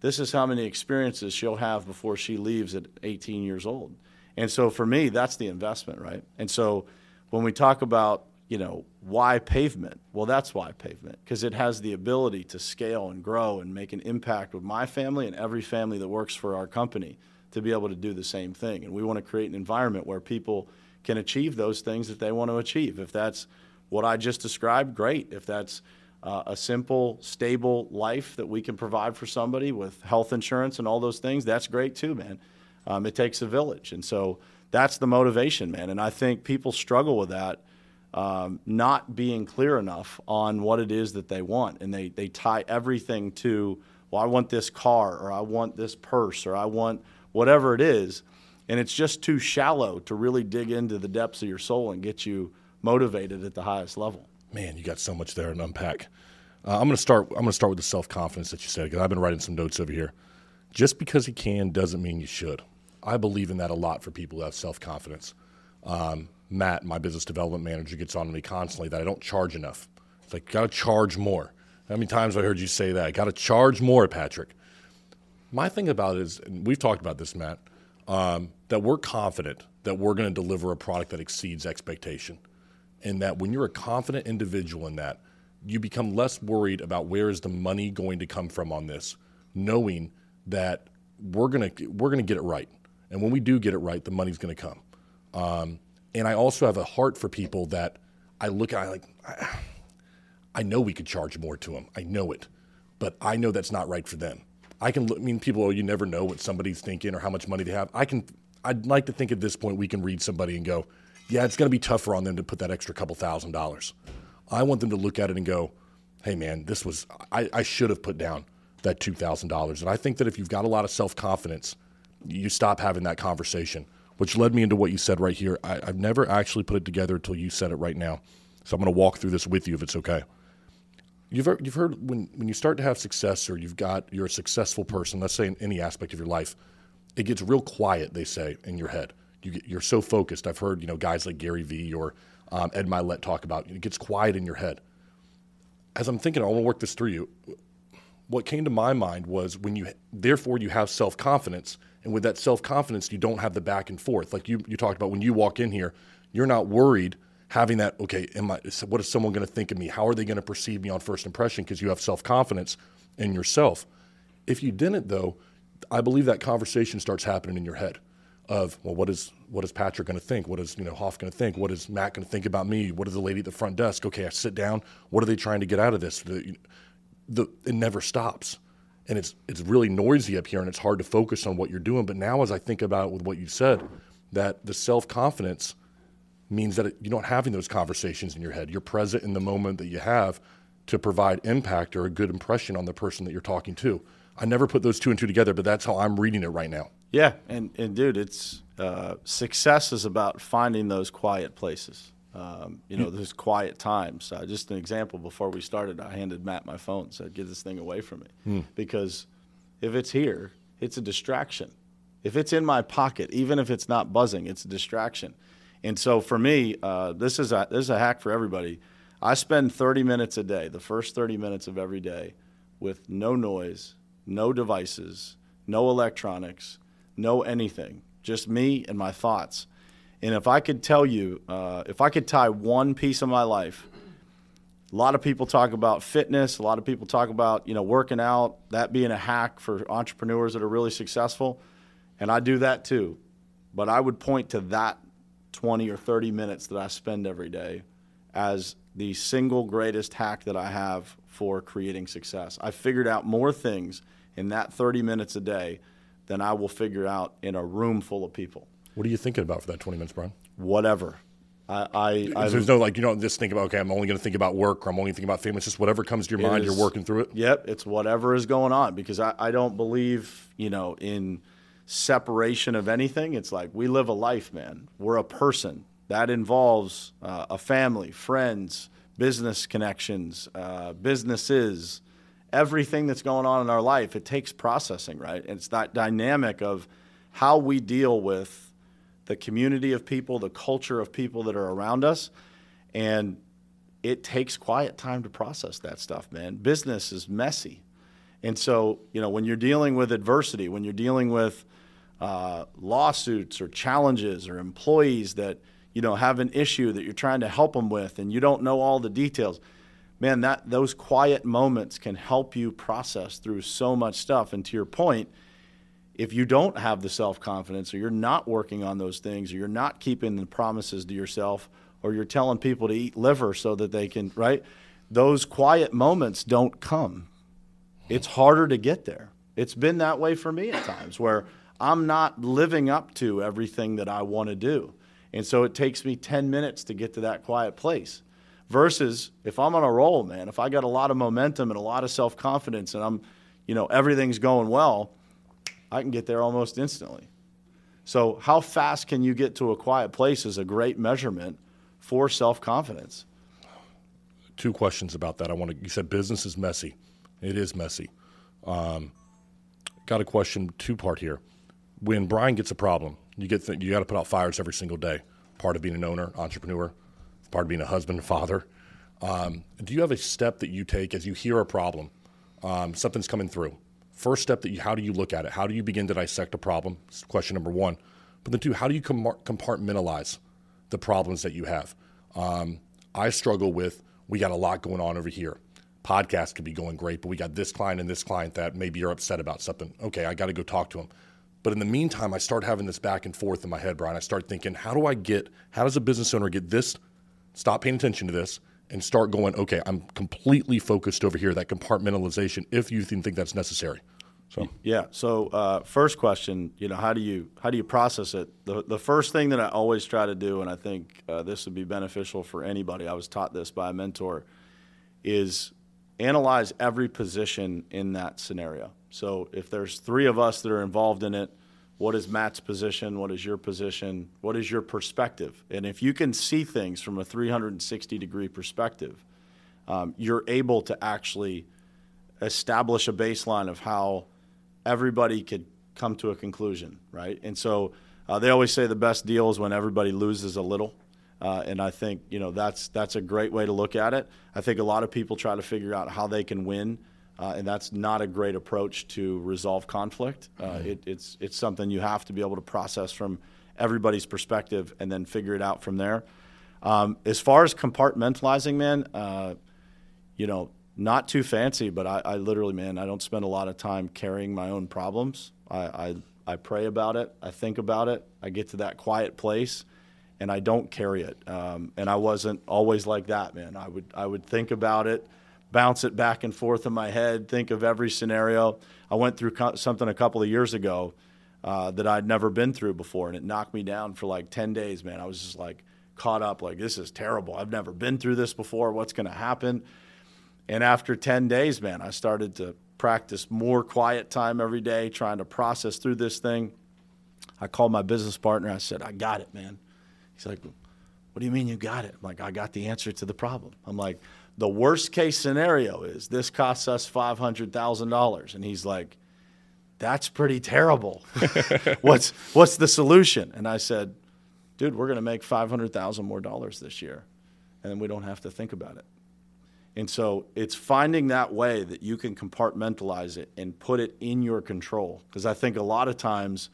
S2: this is how many experiences she'll have before she leaves at 18 years old. And so for me, that's the investment, right? And so when we talk about you know why pavement well that's why pavement because it has the ability to scale and grow and make an impact with my family and every family that works for our company to be able to do the same thing and we want to create an environment where people can achieve those things that they want to achieve if that's what i just described great if that's uh, a simple, stable life that we can provide for somebody with health insurance and all those things, that's great too, man. Um, it takes a village. And so that's the motivation, man. And I think people struggle with that, um, not being clear enough on what it is that they want. And they, they tie everything to, well, I want this car, or I want this purse, or I want whatever it is. And it's just too shallow to really dig into the depths of your soul and get you motivated at the highest level.
S1: Man, you got so much there to unpack. Uh, I'm going to start. I'm going to start with the self confidence that you said because I've been writing some notes over here. Just because you can doesn't mean you should. I believe in that a lot for people who have self confidence. Um, Matt, my business development manager, gets on to me constantly that I don't charge enough. It's like, got to charge more. How many times I heard you say that? Got to charge more, Patrick. My thing about it is, and we've talked about this, Matt, um, that we're confident that we're going to deliver a product that exceeds expectation. And that when you're a confident individual in that, you become less worried about where is the money going to come from on this, knowing that we're to we're to get it right. And when we do get it right, the money's going to come. Um, and I also have a heart for people that I look at, I like, I, I know we could charge more to them. I know it, but I know that's not right for them. I can, I mean, people, oh, you never know what somebody's thinking or how much money they have. I can, I'd like to think at this point we can read somebody and go, yeah, it's going to be tougher on them to put that extra couple thousand dollars. I want them to look at it and go, hey, man, this was, I, I should have put down that $2,000. And I think that if you've got a lot of self confidence, you stop having that conversation, which led me into what you said right here. I, have never actually put it together until you said it right now. So I'm going to walk through this with you if it's okay. You've heard, you've heard when, when you start to have success or you've got, you're a successful person, let's say in any aspect of your life, it gets real quiet, they say, in your head. You you're so focused. I've heard, you know, guys like Gary Vee or um, Ed Mylett talk about, it gets quiet in your head. As I'm thinking, I want to work this through you. What came to my mind was when you, therefore, you have self confidence – and with that self confidence, you don't have the back and forth. Like you, you talked about when you walk in here, you're not worried having that, okay, am I, what is someone going to think of me? How are they going to perceive me on first impression? Because you have self confidence in yourself. If you didn't, though, I believe that conversation starts happening in your head of, well, what is, what is Patrick going to think? What is, you know, Hoff going to think? What is Matt going to think about me? What is the lady at the front desk? Okay, I sit down. What are they trying to get out of this? The, the, it never stops and it's it's really noisy up here and it's hard to focus on what you're doing. But now, as I think about with what you said, that the self confidence means that it, you're not having those conversations in your head. You're present in the moment that you have to provide impact or a good impression on the person that you're talking to. I never put those two and two together, but that's how I'm reading it right now.
S2: Yeah, and and dude, it's uh, success is about finding those quiet places. Um, you know, there's quiet times. Uh, just an example, before we started, I handed Matt my phone and said, get this thing away from me. Mm. Because if it's here, it's a distraction. If it's in my pocket, even if it's not buzzing, it's a distraction. And so for me, uh, this, is a, this is a hack for everybody. I spend 30 minutes a day, the first 30 minutes of every day, with no noise, no devices, no electronics, no anything, just me and my thoughts. And if I could tell you, uh, if I could tie one piece of my life, a lot of people talk about fitness. A lot of people talk about you know working out, that being a hack for entrepreneurs that are really successful, and I do that too. But I would point to that 20 or 30 minutes that I spend every day as the single greatest hack that I have for creating success. I figured out more things in that 30 minutes a day than I will figure out in a room full of people.
S1: What are you thinking about for that 20 minutes, Brian?
S2: Whatever. I, I, I
S1: there's no like you don't just think about okay I'm only going to think about work or I'm only thinking about fame. It's just whatever comes to your mind. Is, you're working through it.
S2: Yep, it's whatever is going on because I, I don't believe you know in separation of anything. It's like we live a life, man. We're a person that involves uh, a family, friends, business connections, uh, businesses, everything that's going on in our life. It takes processing, right? And it's that dynamic of how we deal with the community of people, the culture of people that are around us. And it takes quiet time to process that stuff, man. Business is messy. And so, you know, when you're dealing with adversity, when you're dealing with uh, lawsuits or challenges or employees that, you know, have an issue that you're trying to help them with and you don't know all the details, man, that those quiet moments can help you process through so much stuff. And to your point, if you don't have the self confidence or you're not working on those things or you're not keeping the promises to yourself or you're telling people to eat liver so that they can, right? those quiet moments don't come. It's harder to get there. It's been that way for me at times where I'm not living up to everything that I want to do. And so it takes me 10 minutes to get to that quiet place. Versus if I'm on a roll, man, if I got a lot of momentum and a lot of self confidence and I'm, you know, everything's going well, I can get there almost instantly. So, how fast can you get to a quiet place is a great measurement for self confidence.
S1: Two questions about that. I want to. You said business is messy. It is messy. Um, got a question, two part here. When Brian gets a problem, you get th- you got to put out fires every single day. Part of being an owner, entrepreneur, part of being a husband and father. Um, do you have a step that you take as you hear a problem, um, something's coming through? First step that you, how do you look at it? How do you begin to dissect a problem? question number one. But then two, how do you compartmentalize the problems that you have? Um, I struggle with we got a lot going on over here. Podcast could be going great, but we got this client and this client that maybe you're upset about something. Okay, I got to go talk to them. But in the meantime, I start having this back and forth in my head, Brian. I start thinking, how do I get, how does a business owner get this, stop paying attention to this, and start going, okay, I'm completely focused over here, that compartmentalization, if you think that's necessary.
S2: So yeah. So uh, first question, you know, how do you how do you process it? The the first thing that I always try to do, and I think uh, this would be beneficial for anybody. I was taught this by a mentor, is analyze every position in that scenario. So if there's three of us that are involved in it, what is Matt's position? What is your position? What is your perspective? And if you can see things from a 360 degree perspective, um, you're able to actually establish a baseline of how everybody could come to a conclusion, right? And so uh, they always say the best deal is when everybody loses a little. Uh, and I think you know that's that's a great way to look at it. I think a lot of people try to figure out how they can win, uh, and that's not a great approach to resolve conflict. Uh, mm-hmm. It, it's it's something you have to be able to process from everybody's perspective and then figure it out from there. Um, as far as compartmentalizing, man, uh, you know not too fancy, but I, I, literally, man, I don't spend a lot of time carrying my own problems. I, I, I, pray about it, I think about it, I get to that quiet place, and I don't carry it. Um, and I wasn't always like that, man. I would I would think about it, bounce it back and forth in my head, think of every scenario. I went through co- something a couple of years ago uh, that I'd never been through before, and it knocked me down for like ten days, man. I was just like caught up, like this is terrible. I've never been through this before. What's going to happen? And after 10 days, man, I started to practice more quiet time every day, trying to process through this thing. I called my business partner. I said, I got it, man. He's like, What do you mean you got it? I'm like, I got the answer to the problem. I'm like, The worst case scenario is this costs us $500,000. And he's like, That's pretty terrible. what's, what's the solution? And I said, Dude, we're going to make 500,000 more dollars this year. And we don't have to think about it. And so it's finding that way that you can compartmentalize it and put it in your control. Because I think a lot of times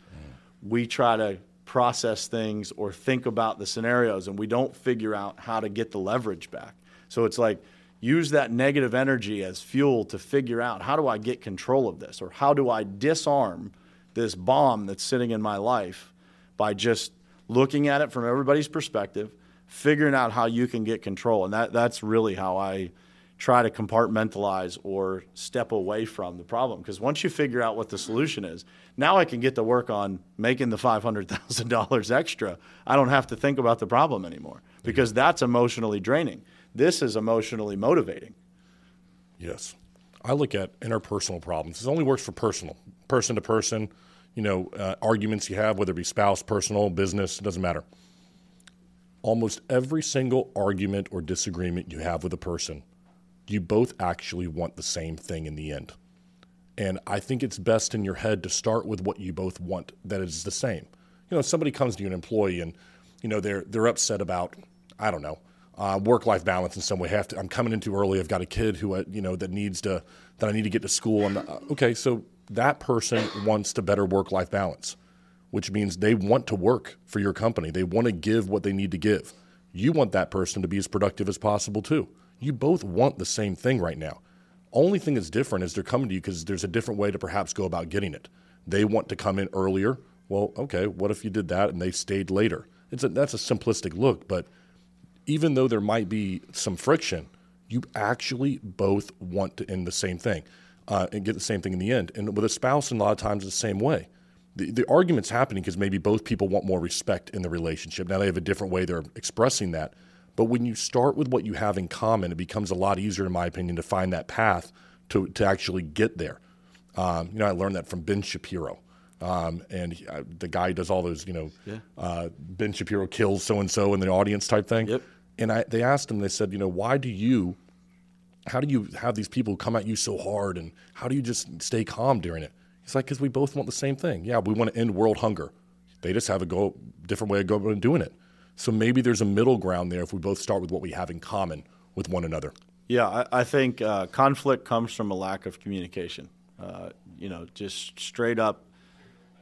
S2: we try to process things or think about the scenarios and we don't figure out how to get the leverage back. So it's like use that negative energy as fuel to figure out how do I get control of this or how do I disarm this bomb that's sitting in my life by just looking at it from everybody's perspective, figuring out how you can get control. And that, that's really how I try to compartmentalize or step away from the problem. Because once you figure out what the solution is, now I can get to work on making the $500,000 extra. I don't have to think about the problem anymore because that's emotionally draining. This is emotionally motivating.
S1: Yes. I look at interpersonal problems. This only works for personal, person to person, you know, uh, arguments you have, whether it be spouse, personal, business, it doesn't matter. Almost every single argument or disagreement you have with a person – you both actually want the same thing in the end. And I think it's best in your head to start with what you both want that is the same. You know, somebody comes to you, an employee, and you know they're they're upset about I don't know uh, work life balance in some way. I Have to, I'm coming in too early. I've got a kid who uh, you know that needs to that I need to get to school. And uh, okay, so that person wants to better work life balance, which means they want to work for your company. They want to give what they need to give. You want that person to be as productive as possible too. You both want the same thing right now. Only thing that's different is they're coming to you because there's a different way to perhaps go about getting it. They want to come in earlier. Well, okay, what if you did that and they stayed later? It's a, that's a simplistic look, but even though there might be some friction, you actually both want to end the same thing uh, and get the same thing in the end. And with a spouse, and a lot of times, the same way. The, the argument's happening because maybe both people want more respect in the relationship. Now they have a different way they're expressing that. But when you start with what you have in common, it becomes a lot easier, in my opinion, to find that path to, to actually get there. Um, you know, I learned that from Ben Shapiro. Um, and he, uh, the guy does all those, you know,
S2: Yeah.
S1: uh, Ben Shapiro kills so and so in the audience type thing.
S2: Yep.
S1: And I, they asked him, they said, you know, why do you, how do you have these people come at you so hard, and how do you just stay calm during it? He's like, because we both want the same thing. Yeah, we want to end world hunger. They just have a go different way of going and doing it. So maybe there's a middle ground there if we both start with what we have in common with one another.
S2: Yeah, I, I think uh, conflict comes from a lack of communication. Uh, you know, just straight up,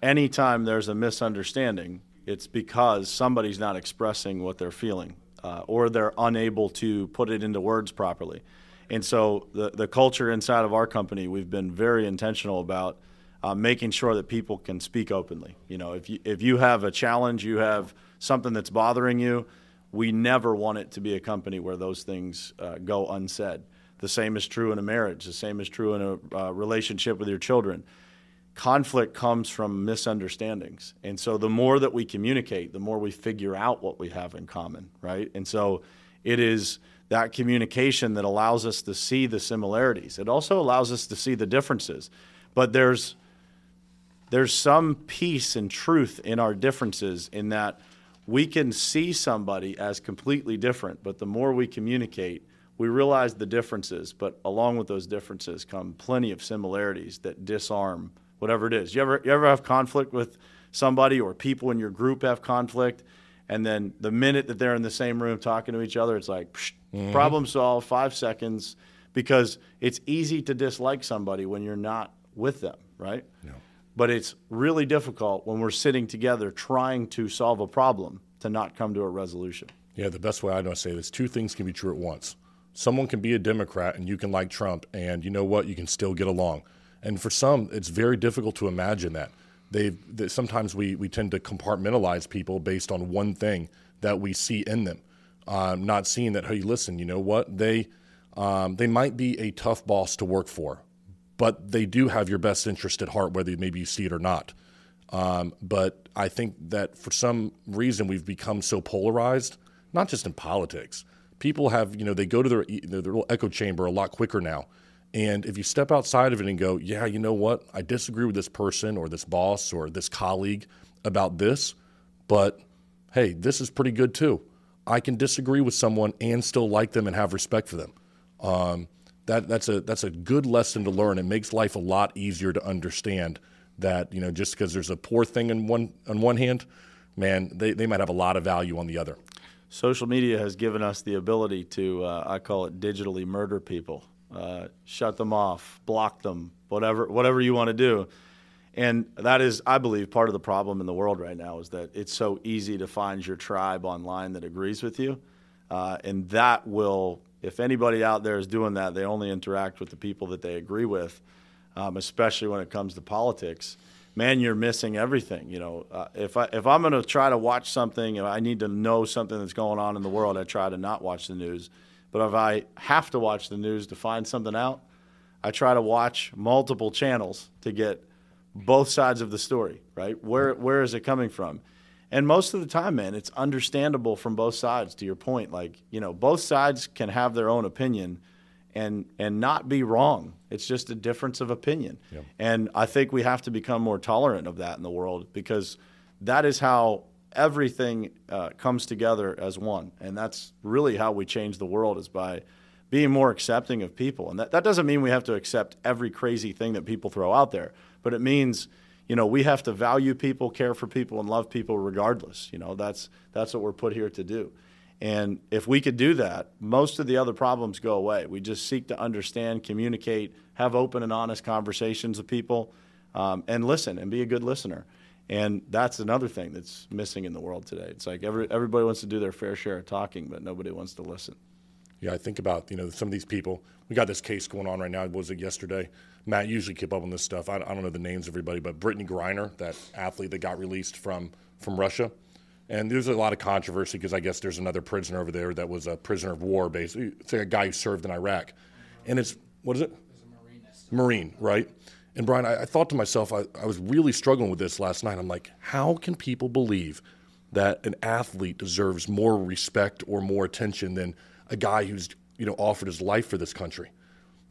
S2: anytime there's a misunderstanding, it's because somebody's not expressing what they're feeling uh, or they're unable to put it into words properly. And so, the, the culture inside of our company, we've been very intentional about uh, making sure that people can speak openly. You know, if you, if you have a challenge, you have something that's bothering you, we never want it to be a company where those things uh, go unsaid. The same is true in a marriage. The same is true in a uh, relationship with your children. Conflict comes from misunderstandings. And so the more that we communicate, the more we figure out what we have in common, right? And so it is that communication that allows us to see the similarities. It also allows us to see the differences. But there's there's some peace and truth in our differences in that we can see somebody as completely different, but the more we communicate, we realize the differences, but along with those differences come plenty of similarities that disarm whatever it is. You ever you ever have conflict with somebody or people in your group have conflict and then the minute that they're in the same room talking to each other, it's like psh, mm-hmm. problem solved, 5 seconds because it's easy to dislike somebody when you're not with them, right?
S1: No.
S2: But it's really difficult when we're sitting together trying to solve a problem to not come to a resolution.
S1: Yeah, the best way I know to say this: two things can be true at once. Someone can be a Democrat and you can like Trump, and you know what? You can still get along. And for some, it's very difficult to imagine that. They've that sometimes we we tend to compartmentalize people based on one thing that we see in them, um, not seeing that. Hey, listen, you know what? They um, they might be a tough boss to work for, but they do have your best interest at heart, whether maybe you see it or not. Um, but I think that for some reason we've become so polarized, not just in politics. People have, you know, they go to their, their little echo chamber a lot quicker now. And if you step outside of it and go, yeah, you know what? I disagree with this person or this boss or this colleague about this, but hey, this is pretty good too. I can disagree with someone and still like them and have respect for them. Um, that, that's a that's a good lesson to learn. It makes life a lot easier to understand that you know just because there's a poor thing in one on one hand, man, they, they might have a lot of value on the other.
S2: Social media has given us the ability to, uh, I call it digitally murder people, uh, shut them off, block them, whatever, whatever you want to do. And that is, I believe, part of the problem in the world right now is that it's so easy to find your tribe online that agrees with you. Uh, and that will, if anybody out there is doing that, they only interact with the people that they agree with, um, especially when it comes to politics man, you're missing everything. You know, uh, if I if I'm going to try to watch something, and I need to know something that's going on in the world, I try to not watch the news. But if I have to watch the news to find something out, I try to watch multiple channels to get both sides of the story. Right? Where where is it coming from? And most of the time, man, it's understandable from both sides. To your point, like you know, both sides can have their own opinion and and not be wrong. It's just a difference of opinion. And I think we have to become more tolerant of that in the world because that is how everything uh, comes together as one. And that's really how we change the world is by being more accepting of people. And that, that doesn't mean we have to accept every crazy thing that people throw out there, but it means you know we have to value people, care for people, and love people regardless. You know that's that's what we're put here to do. And if we could do that, most of the other problems go away. We just seek to understand, communicate, have open and honest conversations with people, um, and listen and be a good listener. And that's another thing that's missing in the world today. It's like every, everybody wants to do their fair share of talking, but nobody wants to listen.
S1: Yeah, I think about you know some of these people. We got this case going on right now. Was it yesterday? Matt usually keep up on this stuff. I, I don't know the names of everybody, but Brittney Griner, that athlete that got released from from Russia, And there's a lot of controversy because I guess there's another prisoner over there that was a prisoner of war, basically. It's like a guy who served in Iraq. And it's, what is it? Marine, right? And Brian, I, I thought to myself, I, I was really struggling with this last night. I'm like, how can people believe that an athlete deserves more respect or more attention than a guy who's you know offered his life for this country?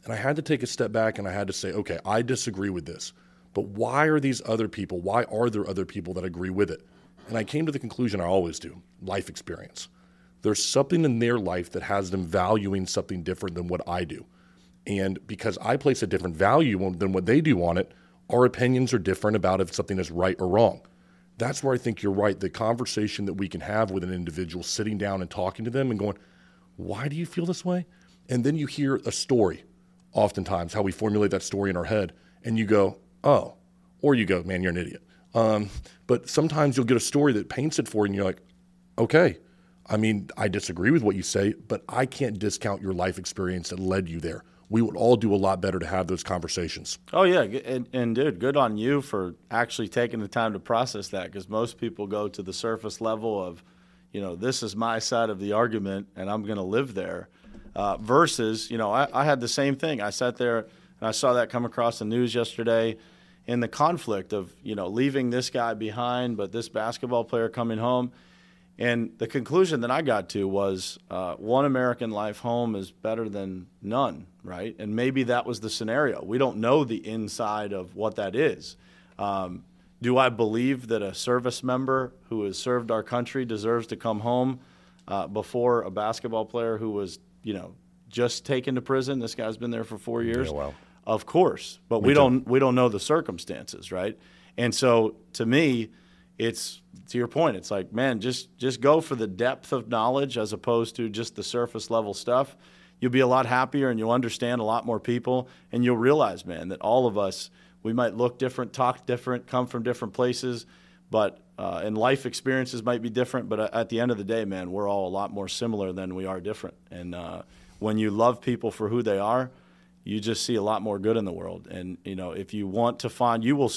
S1: And I had to take a step back and I had to say, okay, I disagree with this, but why are these other people? Why are there other people that agree with it? And I came to the conclusion I always do: life experience. There's something in their life that has them valuing something different than what I do. And because I place a different value than what they do on it, our opinions are different about if something is right or wrong. That's where I think you're right. The conversation that we can have with an individual, sitting down and talking to them and going, why do you feel this way? And then you hear a story, oftentimes, how we formulate that story in our head, and you go, oh, or you go, man, you're an idiot. Um, but sometimes you'll get a story that paints it for you, and you're like, okay, I mean, I disagree with what you say, but I can't discount your life experience that led you there we would all do a lot better to have those conversations.
S2: Oh yeah, and, and dude, good on you for actually taking the time to process that because most people go to the surface level of, you know, this is my side of the argument and I'm going to live there, uh, versus, you know, I, I had the same thing. I sat there and I saw that come across the news yesterday in the conflict of, you know, leaving this guy behind, but this basketball player coming home and the conclusion that I got to was uh, one American life home is better than none, right? And maybe that was the scenario. We don't know the inside of what that is. Um, do I believe that a service member who has served our country deserves to come home uh, before a basketball player who was, you know, just taken to prison? This guy's been there for four years.
S1: Yeah, well.
S2: Of course, but me we don't we don't know the circumstances, right? And so, to me, it's to your point it's like man just just go for the depth of knowledge as opposed to just the surface level stuff you'll be a lot happier and you'll understand a lot more people and you'll realize man that all of us we might look different talk different come from different places but uh, and life experiences might be different but at the end of the day man we're all a lot more similar than we are different and uh, when you love people for who they are you just see a lot more good in the world and you know if you want to find you will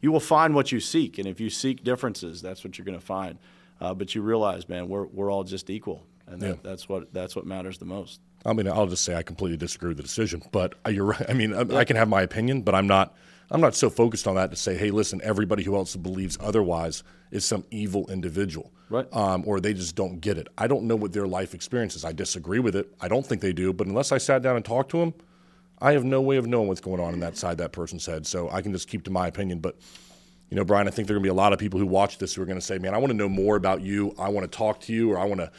S2: you will find what you seek. And if you seek differences, that's what you're going to find. Uh, but you realize, man, we're, we're all just equal. And that, yeah. that's, what, that's what matters the most.
S1: I mean, I'll just say I completely disagree with the decision, but you're right. I mean, I, I can have my opinion, but I'm not. I'm not so focused on that to say, hey, listen, everybody who else believes otherwise is some evil individual,
S2: right?
S1: Um, or they just don't get it. I don't know what their life experience is. I disagree with it. I don't think they do. But unless I sat down and talked to them, I have no way of knowing what's going on in that side that person's head. So I can just keep to my opinion. But you know, Brian, I think there are going to be a lot of people who watch this who are going to say, "Man, I want to know more about you. I want to talk to you, or I want to,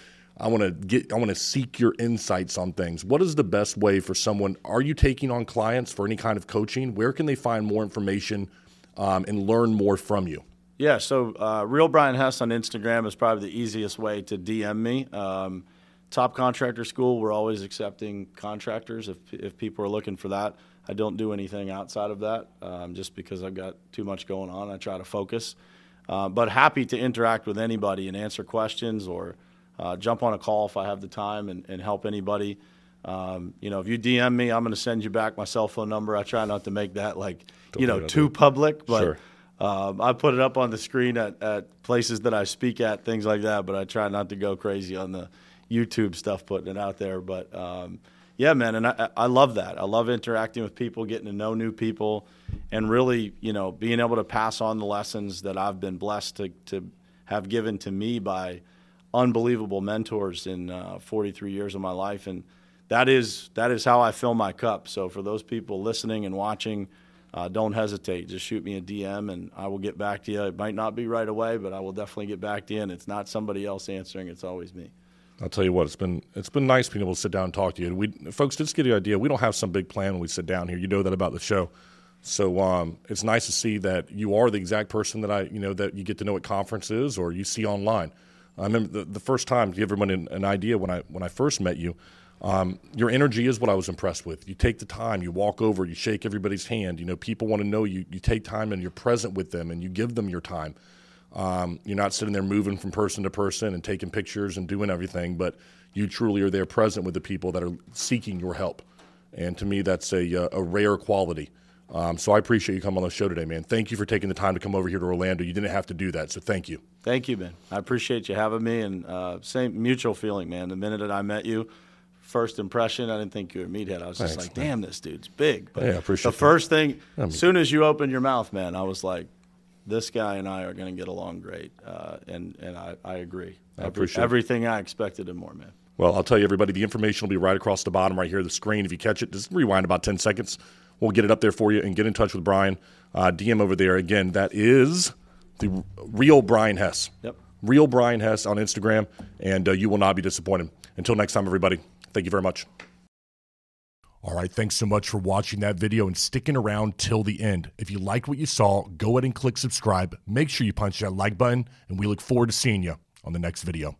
S1: I want to get, I want to seek your insights on things." What is the best way for someone? Are you taking on clients for any kind of coaching? Where can they find more information um, and learn more from you?
S2: Yeah, so uh, Real Brian Hess on Instagram is probably the easiest way to DM me. Um, Top Contractor School, we're always accepting contractors if, if people are looking for that. I don't do anything outside of that um, just because I've got too much going on. I try to focus. Uh, but happy to interact with anybody and answer questions or uh, jump on a call if I have the time and, and help anybody. Um, you know, if you DM me, I'm going to send you back my cell phone number. I try not to make that like, you know, too public, but sure. um, I put it up on the screen at, at places that I speak at, things like that. But I try not to go crazy on the YouTube stuff, putting it out there. But um, yeah, man, and I, I love that. I love interacting with people, getting to know new people, and really, you know, being able to pass on the lessons that I've been blessed to, to have given to me by unbelievable mentors in uh, 43 years of my life, and that is that is how I fill my cup. So for those people listening and watching, uh, don't hesitate. Just shoot me a DM, and I will get back to you. It might not be right away, but I will definitely get back to you. And it's not somebody else answering; it's always me.
S1: I'll tell you what, it's been it's been nice being able to sit down and talk to you. We folks just get the idea. We don't have some big plan when we sit down here. You know that about the show. So um, it's nice to see that you are the exact person that I you know that you get to know at conferences or you see online. I remember the, the first time to give everyone an, an, idea when I when I first met you. Um, your energy is what I was impressed with. You take the time, you walk over, you shake everybody's hand. You know, people want to know you. You take time and you're present with them, and you give them your time. Um, you're not sitting there moving from person to person and taking pictures and doing everything, but you truly are there present with the people that are seeking your help. And to me, that's a, uh, a rare quality. Um, so I appreciate you coming on the show today, man. Thank you for taking the time to come over here to Orlando. You didn't have to do that, so thank you.
S2: Thank you, Ben. I appreciate you having me, and uh, same mutual feeling, man. The minute that I met you, first impression, I didn't think you were a meathead. I was just
S1: Thanks,
S2: like, damn, this dude's big. But
S1: Yeah, I appreciate
S2: the first thing,
S1: mean-
S2: as soon as you opened your mouth, man, I was like, this guy and I are going to get along great, uh, and and I, I agree.
S1: I appreciate it.
S2: everything I expected and more, man.
S1: Well, I'll tell you, everybody, the information will be right across the bottom right here of the screen. If you catch it, just rewind about 10 seconds. We'll get it up there for you and get in touch with Brian. Uh, DM over there. Again, that is the real Brian Hess.
S2: Yep.
S1: Real Brian Hess on Instagram, and uh, you will not be disappointed. Until next time, everybody, thank you very much. All right, thanks so much for watching that video and sticking around till the end. If you like what you saw, go ahead and click subscribe. Make sure you punch that like button, and we look forward to seeing you on the next video.